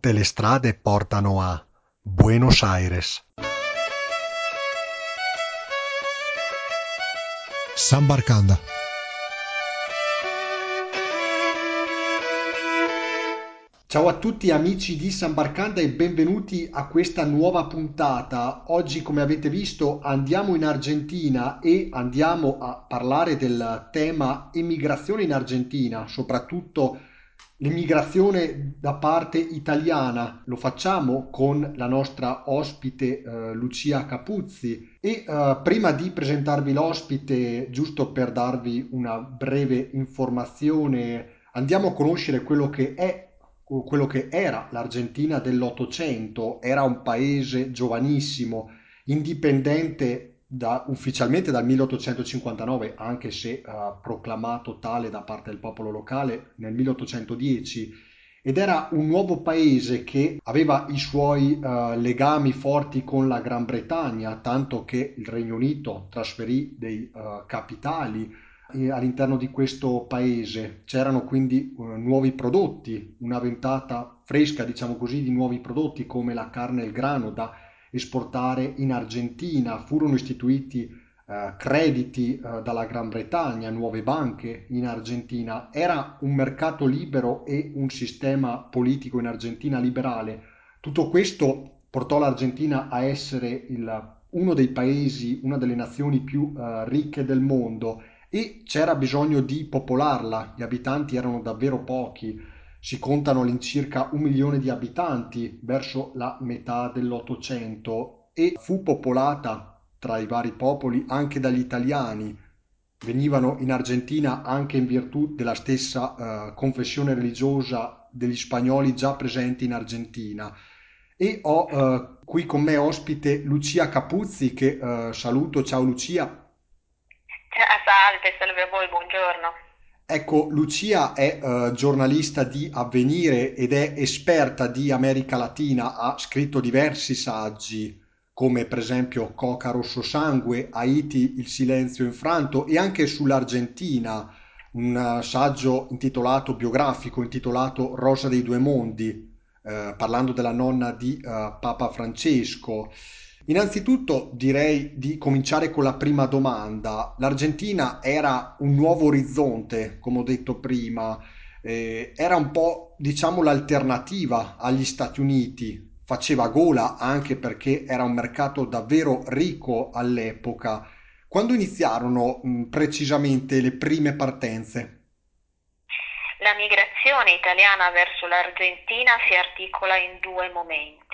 tutte le strade portano a Buenos Aires. San Barcanda. Ciao a tutti amici di San Barcanda e benvenuti a questa nuova puntata. Oggi, come avete visto, andiamo in Argentina e andiamo a parlare del tema emigrazione in Argentina, soprattutto l'immigrazione da parte italiana lo facciamo con la nostra ospite eh, Lucia Capuzzi. E eh, prima di presentarvi l'ospite giusto per darvi una breve informazione andiamo a conoscere quello che è quello che era l'Argentina dell'Ottocento. Era un paese giovanissimo indipendente da, ufficialmente dal 1859, anche se uh, proclamato tale da parte del popolo locale nel 1810, ed era un nuovo paese che aveva i suoi uh, legami forti con la Gran Bretagna, tanto che il Regno Unito trasferì dei uh, capitali all'interno di questo paese. C'erano quindi nuovi prodotti, una ventata fresca, diciamo così, di nuovi prodotti come la carne e il grano da esportare in Argentina, furono istituiti eh, crediti eh, dalla Gran Bretagna, nuove banche in Argentina, era un mercato libero e un sistema politico in Argentina liberale. Tutto questo portò l'Argentina a essere il, uno dei paesi, una delle nazioni più eh, ricche del mondo e c'era bisogno di popolarla, gli abitanti erano davvero pochi si contano all'incirca un milione di abitanti verso la metà dell'Ottocento e fu popolata tra i vari popoli anche dagli italiani. Venivano in Argentina anche in virtù della stessa uh, confessione religiosa degli spagnoli già presenti in Argentina. E ho uh, qui con me ospite Lucia Capuzzi che uh, saluto. Ciao Lucia. Ciao, salve, salve a voi, buongiorno. Ecco, Lucia è uh, giornalista di Avvenire ed è esperta di America Latina, ha scritto diversi saggi come per esempio Coca Rosso Sangue, Haiti, Il silenzio infranto e anche sull'Argentina, un uh, saggio intitolato biografico intitolato Rosa dei due mondi, uh, parlando della nonna di Papa Francesco. Innanzitutto direi di cominciare con la prima domanda. L'Argentina era un nuovo orizzonte, come ho detto prima, eh, era un po', diciamo, l'alternativa agli Stati Uniti, faceva gola anche perché era un mercato davvero ricco all'epoca. Quando iniziarono mh, precisamente le prime partenze? La migrazione italiana verso l'Argentina si articola in due momenti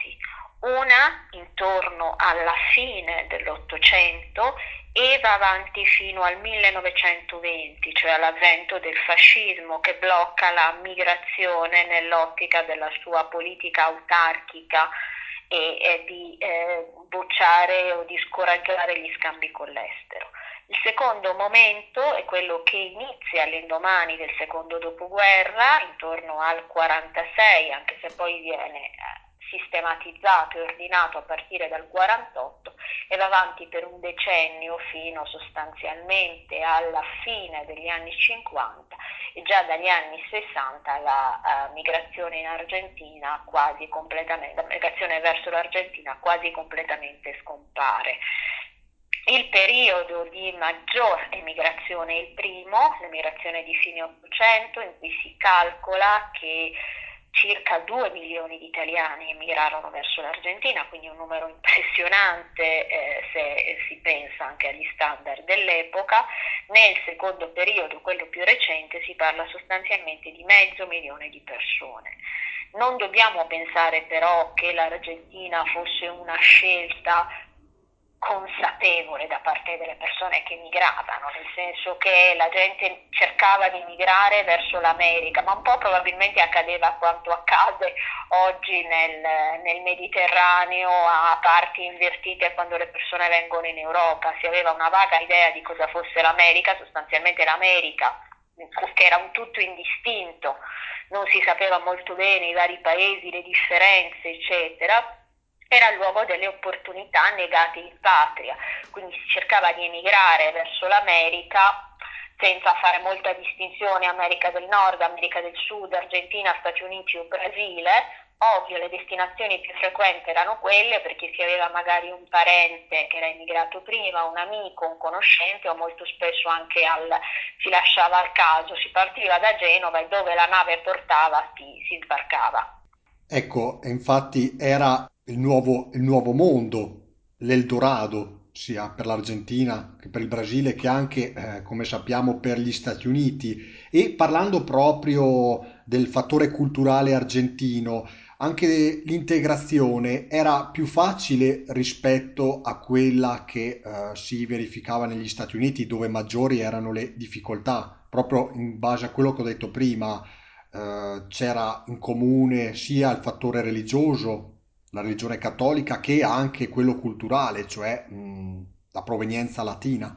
una intorno alla fine dell'Ottocento e va avanti fino al 1920, cioè all'avvento del fascismo che blocca la migrazione nell'ottica della sua politica autarchica e, e di eh, bocciare o di scoraggiare gli scambi con l'estero. Il secondo momento è quello che inizia all'indomani del secondo dopoguerra, intorno al 46, anche se poi viene eh, sistematizzato e ordinato a partire dal 48 e va avanti per un decennio fino sostanzialmente alla fine degli anni 50 e già dagli anni 60 la uh, migrazione in Argentina quasi completamente, la migrazione verso l'Argentina quasi completamente scompare. Il periodo di maggior emigrazione è il primo, l'emigrazione di fine 800, in cui si calcola che circa 2 milioni di italiani emigrarono verso l'Argentina, quindi un numero impressionante eh, se si pensa anche agli standard dell'epoca. Nel secondo periodo, quello più recente, si parla sostanzialmente di mezzo milione di persone. Non dobbiamo pensare però che l'Argentina fosse una scelta consapevole da parte delle persone che migravano, nel senso che la gente cercava di migrare verso l'America, ma un po' probabilmente accadeva quanto accade oggi nel, nel Mediterraneo a parti invertite quando le persone vengono in Europa, si aveva una vaga idea di cosa fosse l'America, sostanzialmente l'America che era un tutto indistinto, non si sapeva molto bene i vari paesi, le differenze, eccetera era il luogo delle opportunità negate in patria, quindi si cercava di emigrare verso l'America senza fare molta distinzione America del Nord, America del Sud, Argentina, Stati Uniti o Brasile, Ovvio, le destinazioni più frequenti erano quelle perché si aveva magari un parente che era emigrato prima, un amico, un conoscente o molto spesso anche al, si lasciava al caso, si partiva da Genova e dove la nave portava si, si sbarcava. Ecco, infatti era il nuovo, il nuovo mondo, l'Eldorado, sia per l'Argentina che per il Brasile che anche, eh, come sappiamo, per gli Stati Uniti. E parlando proprio del fattore culturale argentino, anche l'integrazione era più facile rispetto a quella che eh, si verificava negli Stati Uniti, dove maggiori erano le difficoltà, proprio in base a quello che ho detto prima, eh, c'era in comune sia il fattore religioso, la religione cattolica, che anche quello culturale, cioè mh, la provenienza latina.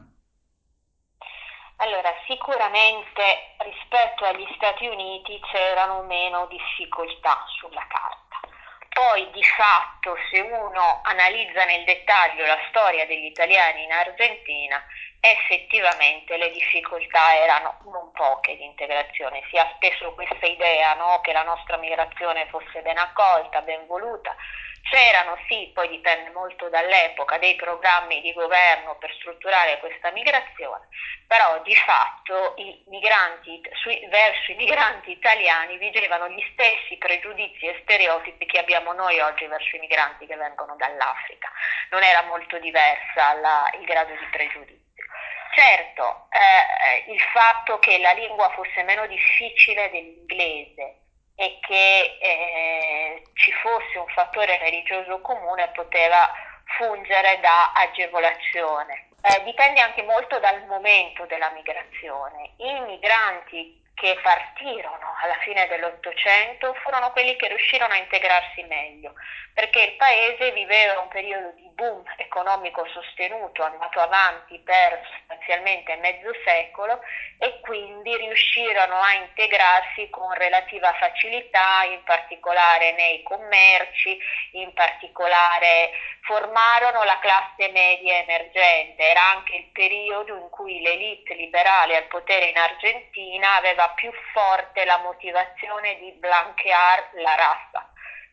Allora, sicuramente rispetto agli Stati Uniti c'erano meno difficoltà sulla carta. Poi di fatto se uno analizza nel dettaglio la storia degli italiani in Argentina, effettivamente le difficoltà erano non poche di integrazione. Si ha spesso questa idea no, che la nostra migrazione fosse ben accolta, ben voluta, C'erano sì, poi dipende molto dall'epoca, dei programmi di governo per strutturare questa migrazione, però di fatto i migranti, sui, verso i migranti italiani vigevano gli stessi pregiudizi e stereotipi che abbiamo noi oggi verso i migranti che vengono dall'Africa. Non era molto diversa la, il grado di pregiudizio. Certo, eh, il fatto che la lingua fosse meno difficile dell'inglese e che eh, ci fosse un fattore religioso comune poteva fungere da agevolazione. Eh, dipende anche molto dal momento della migrazione. I migranti che partirono alla fine dell'Ottocento furono quelli che riuscirono a integrarsi meglio, perché il paese viveva un periodo di boom economico sostenuto, andato avanti per sostanzialmente mezzo secolo e quindi riuscirono a integrarsi con relativa facilità, in particolare nei commerci, in particolare formarono la classe media emergente. Era anche il periodo in cui l'elite liberale al potere in Argentina aveva più forte la motivazione di blancheare la razza.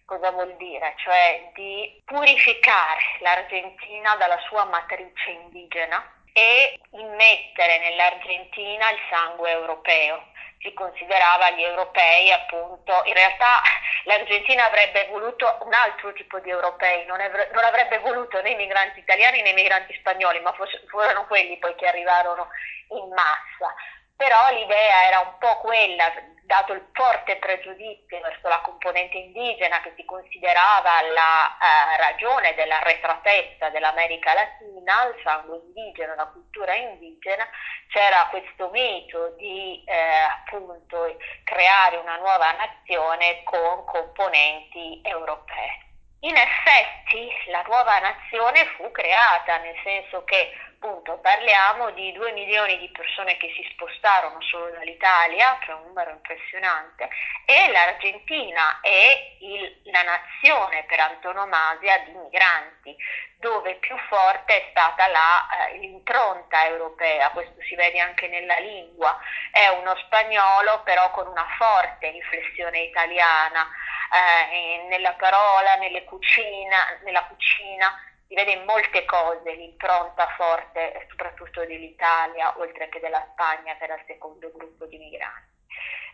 Cosa vuol dire? Cioè di purificare l'Argentina dalla sua matrice indigena e immettere nell'Argentina il sangue europeo. Si considerava gli europei appunto, in realtà l'Argentina avrebbe voluto un altro tipo di europei, non, avre- non avrebbe voluto né i migranti italiani né i migranti spagnoli, ma fosse- furono quelli poi che arrivarono in massa però l'idea era un po' quella, dato il forte pregiudizio verso la componente indigena che si considerava la eh, ragione dell'arretratezza dell'America Latina, il sangue indigeno, la cultura indigena, c'era questo mito di eh, appunto creare una nuova nazione con componenti europee. In effetti la nuova nazione fu creata, nel senso che appunto parliamo di 2 milioni di persone che si spostarono solo dall'Italia, che è un numero impressionante, e l'Argentina è il, la nazione per antonomasia di migranti, dove più forte è stata la, eh, l'impronta europea, questo si vede anche nella lingua, è uno spagnolo però con una forte inflessione italiana, eh, nella parola, cucina, nella cucina, si vede in molte cose l'impronta forte soprattutto dell'Italia oltre che della Spagna che era il secondo gruppo di migranti.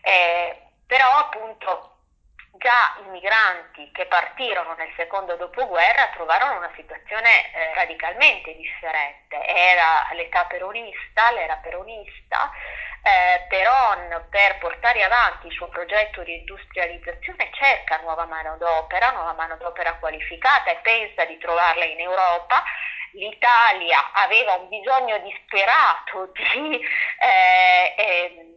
Eh, però appunto già i migranti che partirono nel secondo dopoguerra trovarono una situazione eh, radicalmente differente. Era l'età peronista, l'era peronista, eh, Peron per portare avanti il suo progetto di industrializzazione cerca nuova manodopera, nuova manodopera qualificata e pensa di trovarla in Europa. L'Italia aveva un bisogno disperato di eh, eh,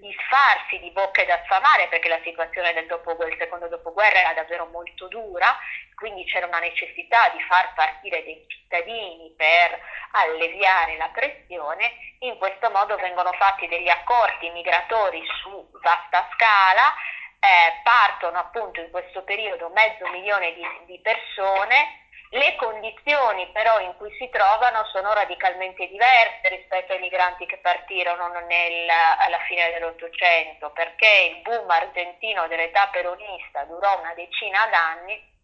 disfarsi di bocche da affamare perché la situazione del, dopoguerra, del secondo dopoguerra era davvero molto dura, quindi c'era una necessità di far partire dei cittadini per alleviare la pressione, in questo modo vengono fatti degli accordi migratori su vasta scala, eh, partono appunto in questo periodo mezzo milione di, di persone Le condizioni però in cui si trovano sono radicalmente diverse rispetto ai migranti che partirono nel, alla fine dell'Ottocento, perché il boom argentino dell'età peronista durò una decina d'anni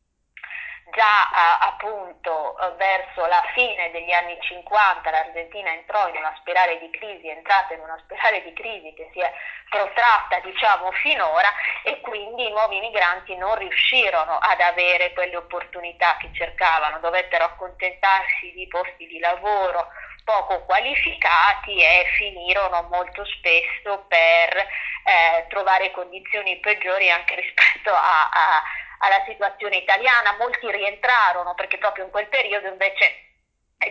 già eh, appunto verso la fine degli anni 50 l'Argentina entrò in una spirale di crisi, è entrata in una spirale di crisi che si è protratta diciamo finora e quindi i nuovi migranti non riuscirono ad avere quelle opportunità che cercavano, dovettero accontentarsi di posti di lavoro poco qualificati e finirono molto spesso per eh, trovare condizioni peggiori anche rispetto a, a alla situazione italiana, molti rientrarono perché proprio in quel periodo invece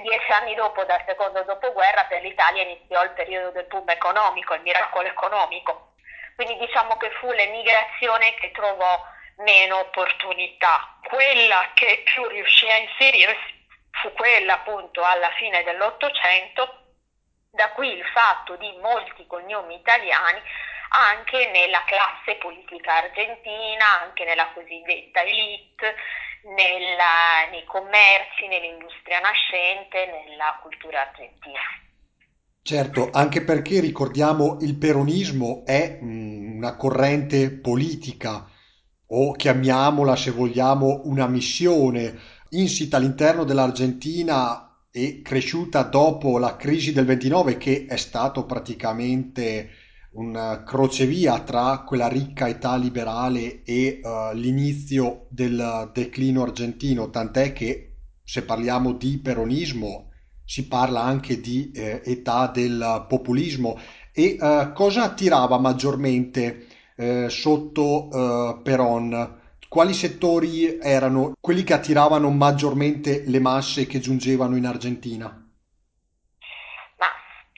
dieci anni dopo dal secondo dopoguerra per l'Italia iniziò il periodo del boom economico, il miracolo economico. Quindi diciamo che fu l'emigrazione che trovò meno opportunità. Quella che più riuscì a inserirsi fu quella appunto alla fine dell'Ottocento, da qui il fatto di molti cognomi italiani anche nella classe politica argentina, anche nella cosiddetta elite, nella, nei commerci, nell'industria nascente, nella cultura argentina. Certo, anche perché ricordiamo il peronismo è mm, una corrente politica o chiamiamola se vogliamo una missione insita all'interno dell'Argentina e cresciuta dopo la crisi del 29 che è stato praticamente un crocevia tra quella ricca età liberale e uh, l'inizio del declino argentino, tant'è che se parliamo di peronismo si parla anche di eh, età del populismo. E uh, cosa attirava maggiormente eh, sotto uh, Peron? Quali settori erano quelli che attiravano maggiormente le masse che giungevano in Argentina?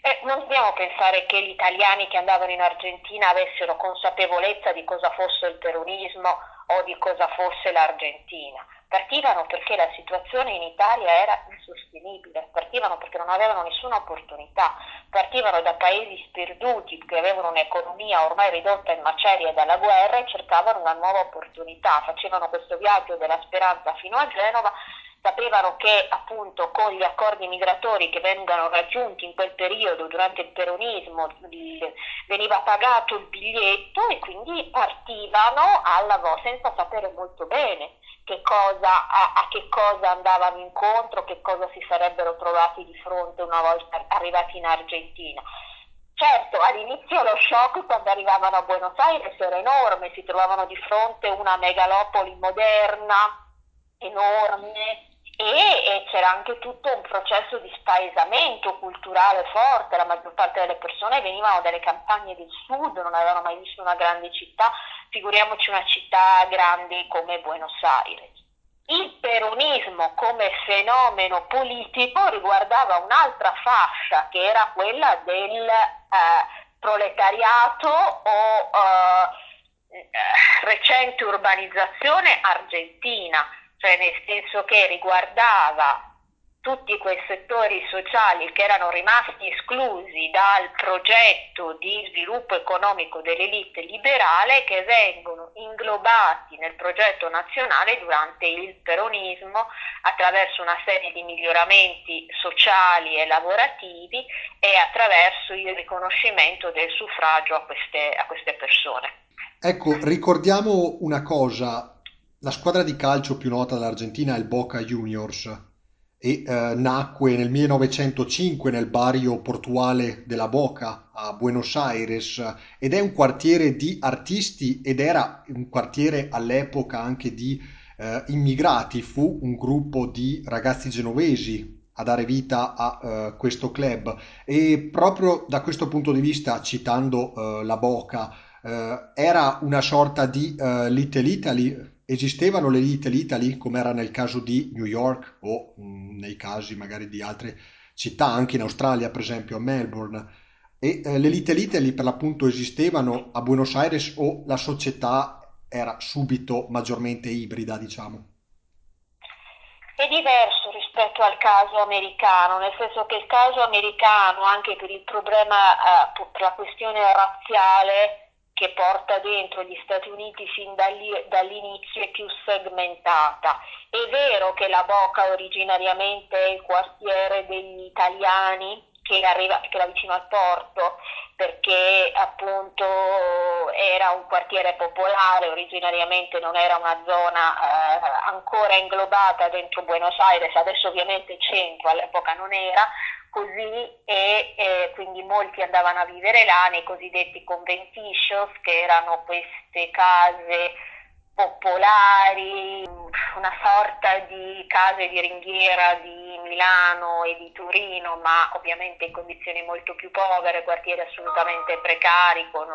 Eh, non dobbiamo pensare che gli italiani che andavano in Argentina avessero consapevolezza di cosa fosse il peronismo o di cosa fosse l'Argentina. Partivano perché la situazione in Italia era insostenibile, partivano perché non avevano nessuna opportunità, partivano da paesi sperduti che avevano un'economia ormai ridotta in macerie dalla guerra e cercavano una nuova opportunità, facevano questo viaggio della speranza fino a Genova sapevano che appunto con gli accordi migratori che vengano raggiunti in quel periodo durante il peronismo veniva pagato il biglietto e quindi partivano alla senza sapere molto bene che cosa, a, a, che cosa andavano incontro, che cosa si sarebbero trovati di fronte una volta arrivati in Argentina. Certo, all'inizio lo shock quando arrivavano a Buenos Aires era enorme, si trovavano di fronte una megalopoli moderna, enorme, e, c'era anche tutto un processo di spaesamento culturale forte, la maggior parte delle persone venivano dalle campagne del sud, non avevano mai visto una grande città, figuriamoci una città grande come Buenos Aires. Il peronismo come fenomeno politico riguardava un'altra fascia che era quella del eh, proletariato o eh, recente urbanizzazione argentina cioè nel senso che riguardava tutti quei settori sociali che erano rimasti esclusi dal progetto di sviluppo economico dell'elite liberale che vengono inglobati nel progetto nazionale durante il peronismo attraverso una serie di miglioramenti sociali e lavorativi e attraverso il riconoscimento del suffragio a queste, a queste persone. Ecco, ricordiamo una cosa, la squadra di calcio più nota dell'Argentina è il Boca Juniors e eh, nacque nel 1905 nel barrio portuale della Boca a Buenos Aires ed è un quartiere di artisti ed era un quartiere all'epoca anche di eh, immigrati. Fu un gruppo di ragazzi genovesi a dare vita a uh, questo club e proprio da questo punto di vista, citando uh, la Boca, uh, era una sorta di Little Italy esistevano le Little Italy come era nel caso di New York o mh, mm, nei casi magari di altre città, anche in Australia per esempio a Melbourne. E eh, le Little Italy per l'appunto esistevano a Buenos Aires o la società era subito maggiormente ibrida, diciamo? È diverso rispetto al caso americano, nel senso che il caso americano, anche per il problema, eh, per la questione razziale, che porta dentro gli Stati Uniti fin dall'inizio è più segmentata. È vero che la Boca originariamente è il quartiere degli italiani che, che era vicino al porto perché appunto era un quartiere popolare, originariamente non era una zona eh, ancora inglobata dentro Buenos Aires, adesso ovviamente centro, all'epoca non era, così e eh, quindi molti andavano a vivere là nei cosiddetti conventicios che erano queste case popolari, una sorta di case di ringhiera di Milano e di Torino, ma ovviamente in condizioni molto più povere, quartieri assolutamente precari, con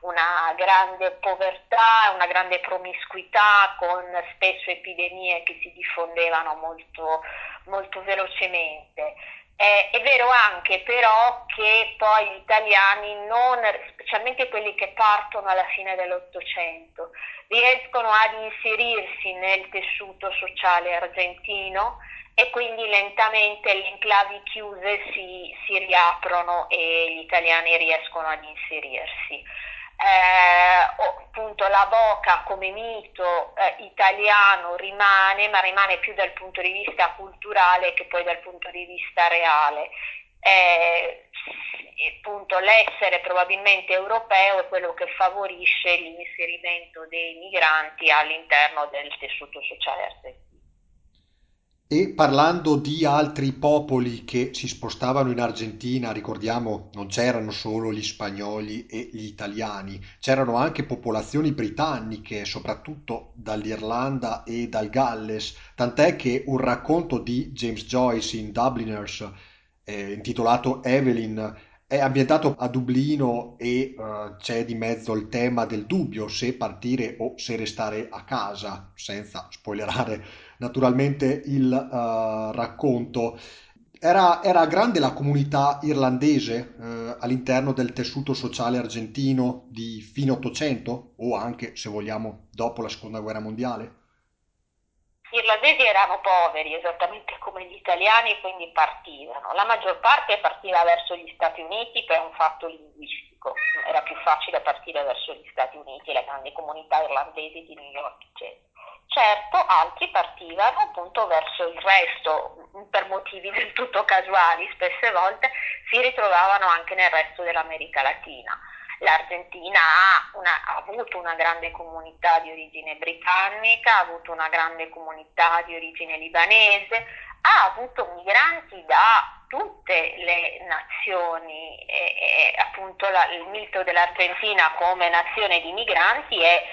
una grande povertà, una grande promiscuità, con spesso epidemie che si diffondevano molto, molto velocemente. Eh, è vero anche però che poi gli italiani, non, specialmente quelli che partono alla fine dell'Ottocento, riescono ad inserirsi nel tessuto sociale argentino e quindi lentamente le enclavi chiuse si, si riaprono e gli italiani riescono ad inserirsi eh, appunto la Boca come mito eh, italiano rimane, ma rimane più dal punto di vista culturale che poi dal punto di vista reale. Eh, appunto l'essere probabilmente europeo è quello che favorisce l'inserimento dei migranti all'interno del tessuto sociale argentino. E parlando di altri popoli che si spostavano in Argentina, ricordiamo, non c'erano solo gli spagnoli e gli italiani, c'erano anche popolazioni britanniche, soprattutto dall'Irlanda e dal Galles, tant'è che un racconto di James Joyce in Dubliners, eh, intitolato Evelyn, è ambientato a Dublino e uh, c'è di mezzo il tema del dubbio se partire o se restare a casa, senza spoilerare naturalmente il uh, racconto. Era, era, grande la comunità irlandese uh, all'interno del tessuto sociale argentino di fine Ottocento o anche, se vogliamo, dopo la Seconda Guerra Mondiale? Gli irlandesi erano poveri, esattamente come gli italiani, quindi partivano. La maggior parte partiva verso gli Stati Uniti per un fatto linguistico. Era più facile partire verso gli Stati Uniti, le grandi comunità irlandesi di New York, eccetera. Certo, altri partivano appunto verso il resto, per motivi del tutto casuali, spesse volte si ritrovavano anche nel resto dell'America Latina. L'Argentina ha, una, ha, avuto una grande comunità di origine britannica, ha avuto una grande comunità di origine libanese, ha avuto migranti da tutte le nazioni e, e appunto la, il mito dell'Argentina come nazione di migranti è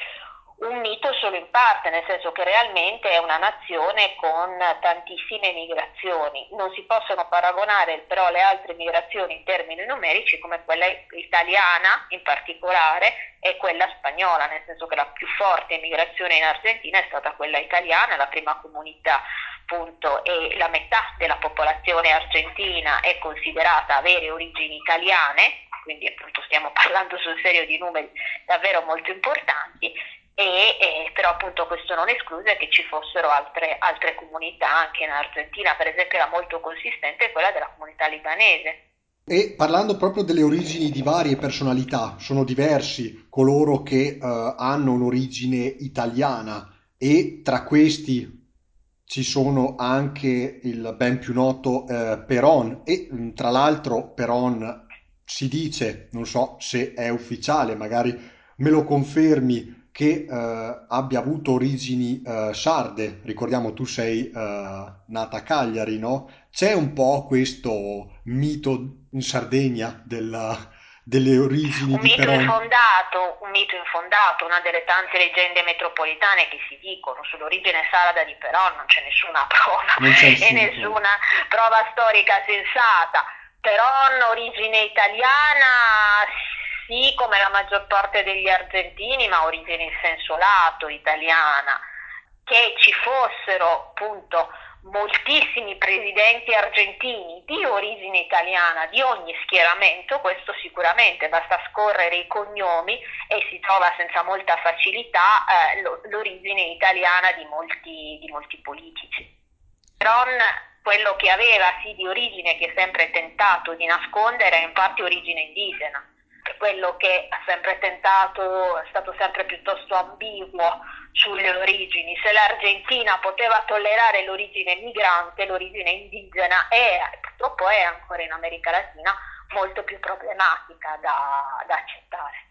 un mito solo in parte, nel senso che realmente è una nazione con tantissime migrazioni. Non si possono paragonare però le altre migrazioni in termini numerici come quella italiana in particolare e quella spagnola, nel senso che la più forte migrazione in Argentina è stata quella italiana, la prima comunità appunto e la metà della popolazione argentina è considerata avere origini italiane, quindi appunto stiamo parlando sul serio di numeri davvero molto importanti e, e, però appunto questo non esclude che ci fossero altre, altre comunità anche in Argentina, per esempio la molto consistente quella della comunità libanese. E parlando proprio delle origini di varie personalità, sono diversi coloro che uh, hanno un'origine italiana e tra questi ci sono anche il ben più noto uh, Peron e tra l'altro Peron si dice, non so se è ufficiale, magari me lo confermi, che eh, abbia avuto origini eh, sarde, ricordiamo tu sei eh, nata a Cagliari, no? C'è un po' questo mito in Sardegna della, delle origini un di mito infondato, un mito infondato, una delle tante leggende metropolitane che si dicono sull'origine sarda di Peron, non c'è nessuna prova c'è e nessuna prova storica sensata. Peron, origine italiana, sì come la maggior parte degli argentini, ma origine in senso lato, italiana, che ci fossero appunto moltissimi presidenti argentini di origine italiana di ogni schieramento, questo sicuramente basta scorrere i cognomi e si trova senza molta facilità eh, l'origine italiana di molti, di molti politici. Ron, quello che aveva sì di origine, che è sempre tentato di nascondere, è in parte origine indigena quello che ha sempre tentato, è stato sempre piuttosto ambiguo sulle origini. Se l'Argentina poteva tollerare l'origine migrante, l'origine indigena è, purtroppo è ancora in America Latina, molto più problematica da, da accettare.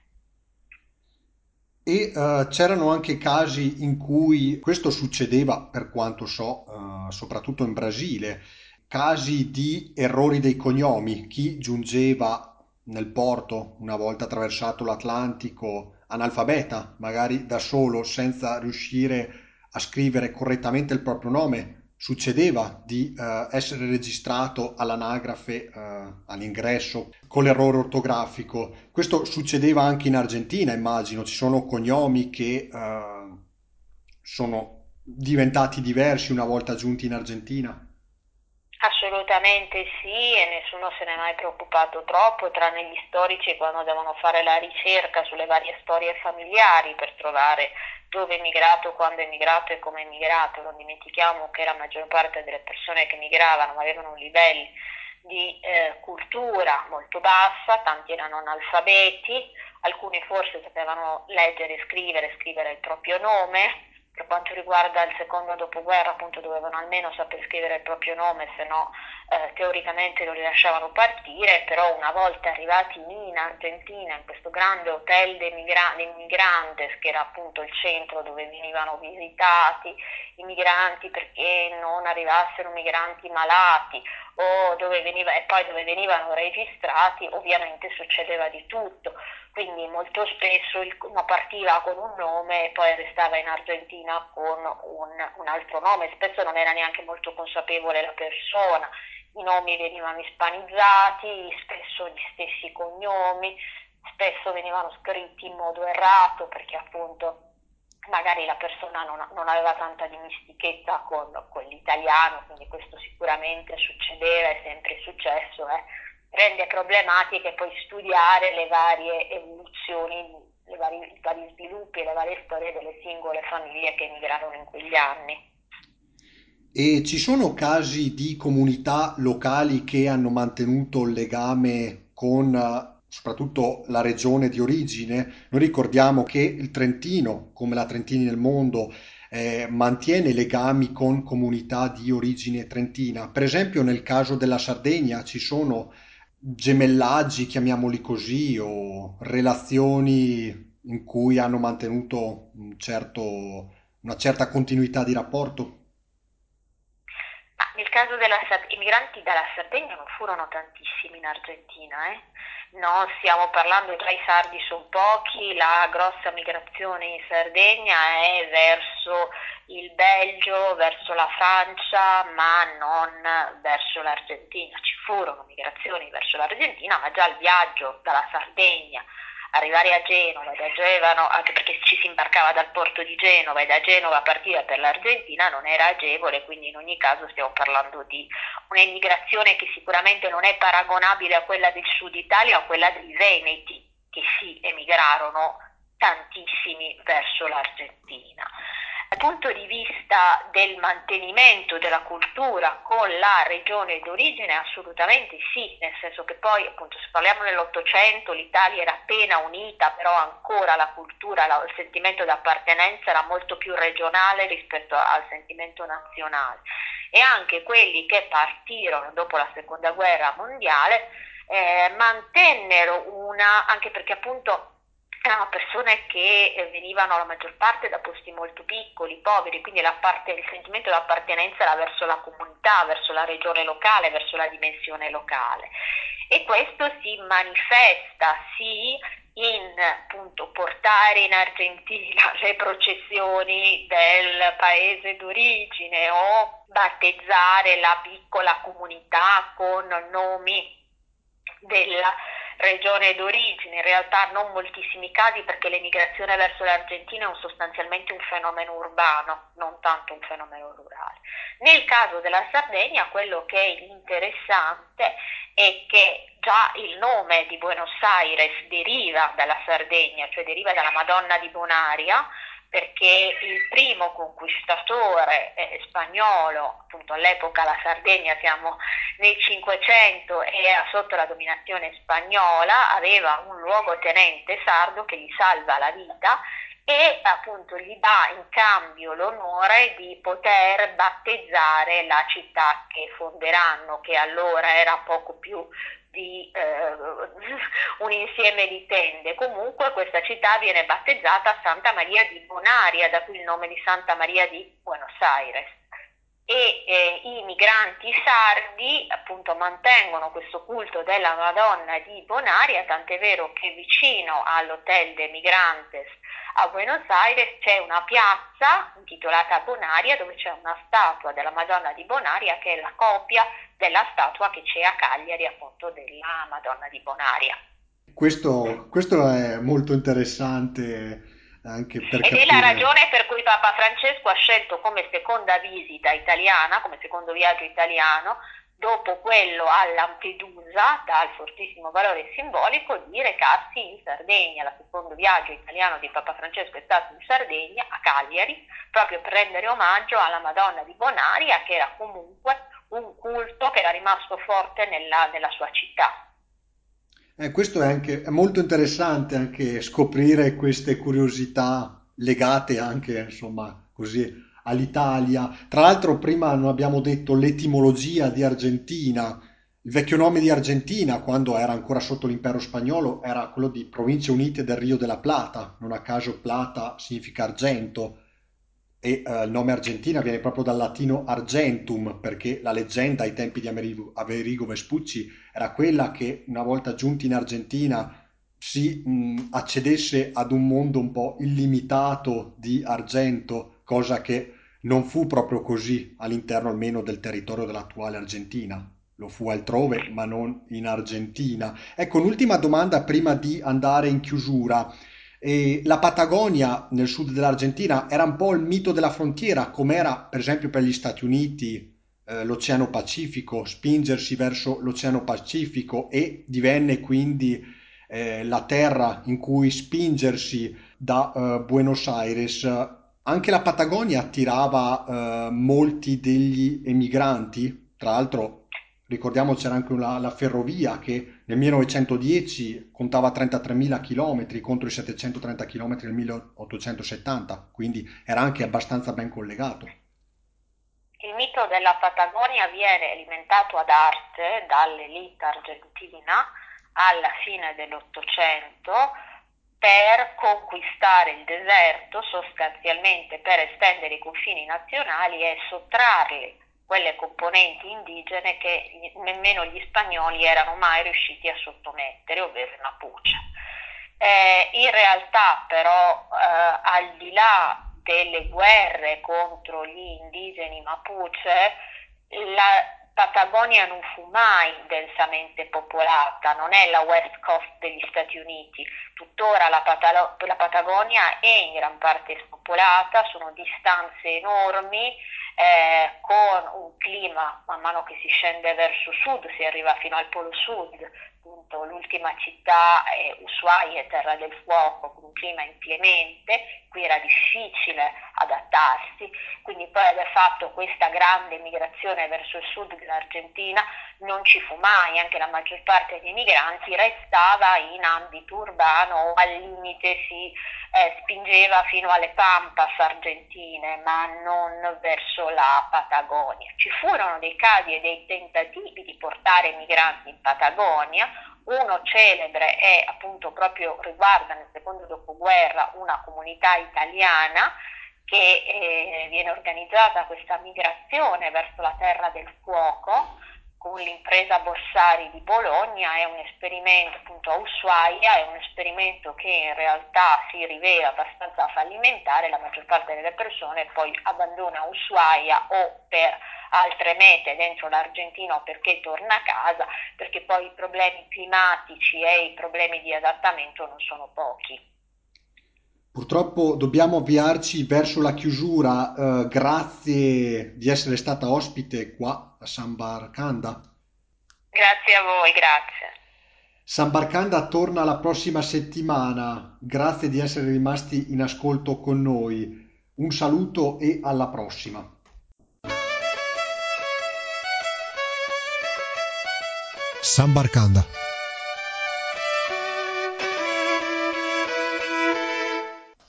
E uh, c'erano anche casi in cui questo succedeva, per quanto so, uh, soprattutto in Brasile, casi di errori dei cognomi, chi giungeva nel porto una volta attraversato l'Atlantico analfabeta, magari da solo, senza riuscire a scrivere correttamente il proprio nome, succedeva di uh, essere registrato all'anagrafe uh, all'ingresso con l'errore ortografico. Questo succedeva anche in Argentina, immagino, ci sono cognomi che uh, sono diventati diversi una volta giunti in Argentina. Assolutamente sì e nessuno se ne è mai preoccupato troppo, tranne gli storici quando devono fare la ricerca sulle varie storie familiari per trovare dove è emigrato, quando è emigrato e come è emigrato. Non dimentichiamo che la maggior parte delle persone che emigravano avevano un livello di eh, cultura molto bassa, tanti erano analfabeti, alcuni forse sapevano leggere e scrivere, scrivere il proprio nome, per quanto riguarda il secondo dopoguerra appunto dovevano almeno saper scrivere il proprio nome, se no eh, teoricamente lo rilasciavano partire, però una volta arrivati in Argentina, in questo grande hotel dei, migra- dei migrantes, che era appunto il centro dove venivano visitati i migranti perché non arrivassero migranti malati o dove veniva, e poi dove venivano registrati, ovviamente succedeva di tutto. Quindi molto spesso il, uno partiva con un nome e poi restava in Argentina con un, un, altro nome, spesso non era neanche molto consapevole la persona, i nomi venivano ispanizzati, spesso gli stessi cognomi, spesso venivano scritti in modo errato perché appunto magari la persona non, non aveva tanta dimistichezza con, con, l'italiano, quindi questo sicuramente succedeva, è sempre successo. Eh rende problematiche poi studiare le varie evoluzioni, le vari, i vari sviluppi e le varie storie delle singole famiglie che emigrarono in quegli anni. E ci sono casi di comunità locali che hanno mantenuto il legame con soprattutto la regione di origine? Noi ricordiamo che il Trentino, come la Trentini nel mondo, eh, mantiene legami con comunità di origine trentina. Per esempio nel caso della Sardegna ci sono gemellaggi, chiamiamoli così, o relazioni in cui hanno mantenuto un certo, una certa continuità di rapporto? Nel caso della Sardegna, i migranti dalla Sardegna non furono tantissimi in Argentina, eh? No, stiamo parlando tra i sardi sono pochi, la grossa migrazione in Sardegna è verso il Belgio, verso la Francia, ma non verso l'Argentina. Ci furono migrazioni verso l'Argentina, ma già il viaggio dalla Sardegna arrivare a Genova, da Genova, anche perché ci si imbarcava dal porto di Genova e da Genova partire per l'Argentina non era agevole, quindi in ogni caso stiamo parlando di un'emigrazione che sicuramente non è paragonabile a quella del sud Italia o a quella dei Veneti, che si emigrarono tantissimi verso l'Argentina. Punto di vista del mantenimento della cultura con la regione d'origine, assolutamente sì, nel senso che poi, appunto, se parliamo dell'Ottocento, l'Italia era appena unita, però ancora la cultura, il sentimento d'appartenenza era molto più regionale rispetto al sentimento nazionale. E anche quelli che partirono dopo la seconda guerra mondiale eh, mantennero una, anche perché appunto erano persone che eh, venivano la maggior parte da posti molto piccoli, poveri, quindi il sentimento di appartenenza era verso la comunità, verso la regione locale, verso la dimensione locale. E questo si manifesta sì in appunto, portare in Argentina le processioni del paese d'origine o battezzare la piccola comunità con nomi della regione d'origine, in realtà non moltissimi casi perché l'emigrazione verso l'Argentina è un, sostanzialmente un fenomeno urbano, non tanto un fenomeno rurale. Nel caso della Sardegna quello che è interessante è che già il nome di Buenos Aires deriva dalla Sardegna, cioè deriva dalla Madonna di Bonaria, perché il primo conquistatore eh, spagnolo, appunto all'epoca la Sardegna siamo nel 500 e era sotto la dominazione spagnola, aveva un luogotenente sardo che gli salva la vita e appunto gli dà in cambio l'onore di poter battezzare la città che fonderanno, che allora era poco più di eh, un insieme di tende. Comunque questa città viene battezzata Santa Maria di Bonaria, da cui il nome di Santa Maria di Buenos Aires e eh, i migranti sardi appunto mantengono questo culto della Madonna di Bonaria, tant'è vero che vicino all'Hotel de Migrantes a Buenos Aires c'è una piazza intitolata Bonaria dove c'è una statua della Madonna di Bonaria che è la copia della statua che c'è a Cagliari appunto della Madonna di Bonaria. Questo, questo è molto interessante anche per Ed è la ragione per cui Papa Francesco ha scelto come seconda visita italiana, come secondo viaggio italiano, dopo quello a Lampedusa, dal fortissimo valore simbolico, di recarsi in Sardegna. Il secondo viaggio italiano di Papa Francesco è stato in Sardegna, a Cagliari, proprio per rendere omaggio alla Madonna di Bonaria, che era comunque un culto che era rimasto forte nella, nella sua città. Eh, questo è anche è molto interessante anche scoprire queste curiosità legate anche, insomma, così all'Italia. Tra l'altro, prima non abbiamo detto l'etimologia di Argentina. Il vecchio nome di Argentina, quando era ancora sotto l'impero spagnolo, era quello di Province Unite del Rio della Plata. Non a caso Plata significa argento e uh, il nome Argentina viene proprio dal latino argentum, perché la leggenda ai tempi di Amerigo, Amerigo Vespucci era quella che una volta giunti in Argentina si mh, accedesse ad un mondo un po' illimitato di argento, cosa che non fu proprio così all'interno almeno del territorio dell'attuale Argentina. Lo fu altrove, ma non in Argentina. Ecco, un'ultima domanda prima di andare in chiusura. E la Patagonia nel sud dell'Argentina era un po' il mito della frontiera, come era per esempio per gli Stati Uniti eh, l'Oceano Pacifico, spingersi verso l'Oceano Pacifico e divenne quindi eh, la terra in cui spingersi da eh, Buenos Aires. Anche la Patagonia attirava eh, molti degli emigranti, tra l'altro Ricordiamo c'era anche la, la, ferrovia che nel 1910 contava 33.000 km contro i 730 km nel 1870, quindi era anche abbastanza ben collegato. Il mito della Patagonia viene alimentato ad arte dall'elite argentina alla fine dell'Ottocento per conquistare il deserto, sostanzialmente per estendere i confini nazionali e sottrarli quelle componenti indigene che nemmeno gli spagnoli erano mai riusciti a sottomettere, ovvero i Mapuche. Eh, in realtà però eh, al di là delle guerre contro gli indigeni Mapuche, la Patagonia non fu mai densamente popolata, non è la West Coast degli Stati Uniti, tuttora la, Patalo- la Patagonia è in gran parte spopolata, sono distanze enormi, eh, con un clima man mano che si scende verso sud, si arriva fino al polo sud, appunto l'ultima città è Ushuaia, Terra del Fuoco, con un clima inclemente, qui era difficile adattarsi, quindi poi aver fatto questa grande migrazione verso il sud dell'Argentina non ci fu mai, anche la maggior parte dei migranti restava in ambito urbano o al limite si eh, spingeva fino alle Pampas argentine, ma non verso la Patagonia. Ci furono dei casi e dei tentativi di portare migranti in Patagonia, uno celebre è appunto proprio riguarda nel secondo dopoguerra una comunità italiana che eh, viene organizzata questa migrazione verso la terra del fuoco con l'impresa Borsari di Bologna, è un esperimento appunto a Ushuaia, è un esperimento che in realtà si rivela abbastanza fallimentare, la maggior parte delle persone poi abbandona Ushuaia o per altre mete dentro l'Argentina o perché torna a casa, perché poi i problemi climatici e i problemi di adattamento non sono pochi. Purtroppo dobbiamo avviarci verso la chiusura. eh, grazie di essere stata ospite qua a San Barcanda. Grazie a voi, grazie. Sambar Kanda torna la prossima settimana. Grazie di essere rimasti in ascolto con noi. Un saluto e alla prossima. Sambar Kanda.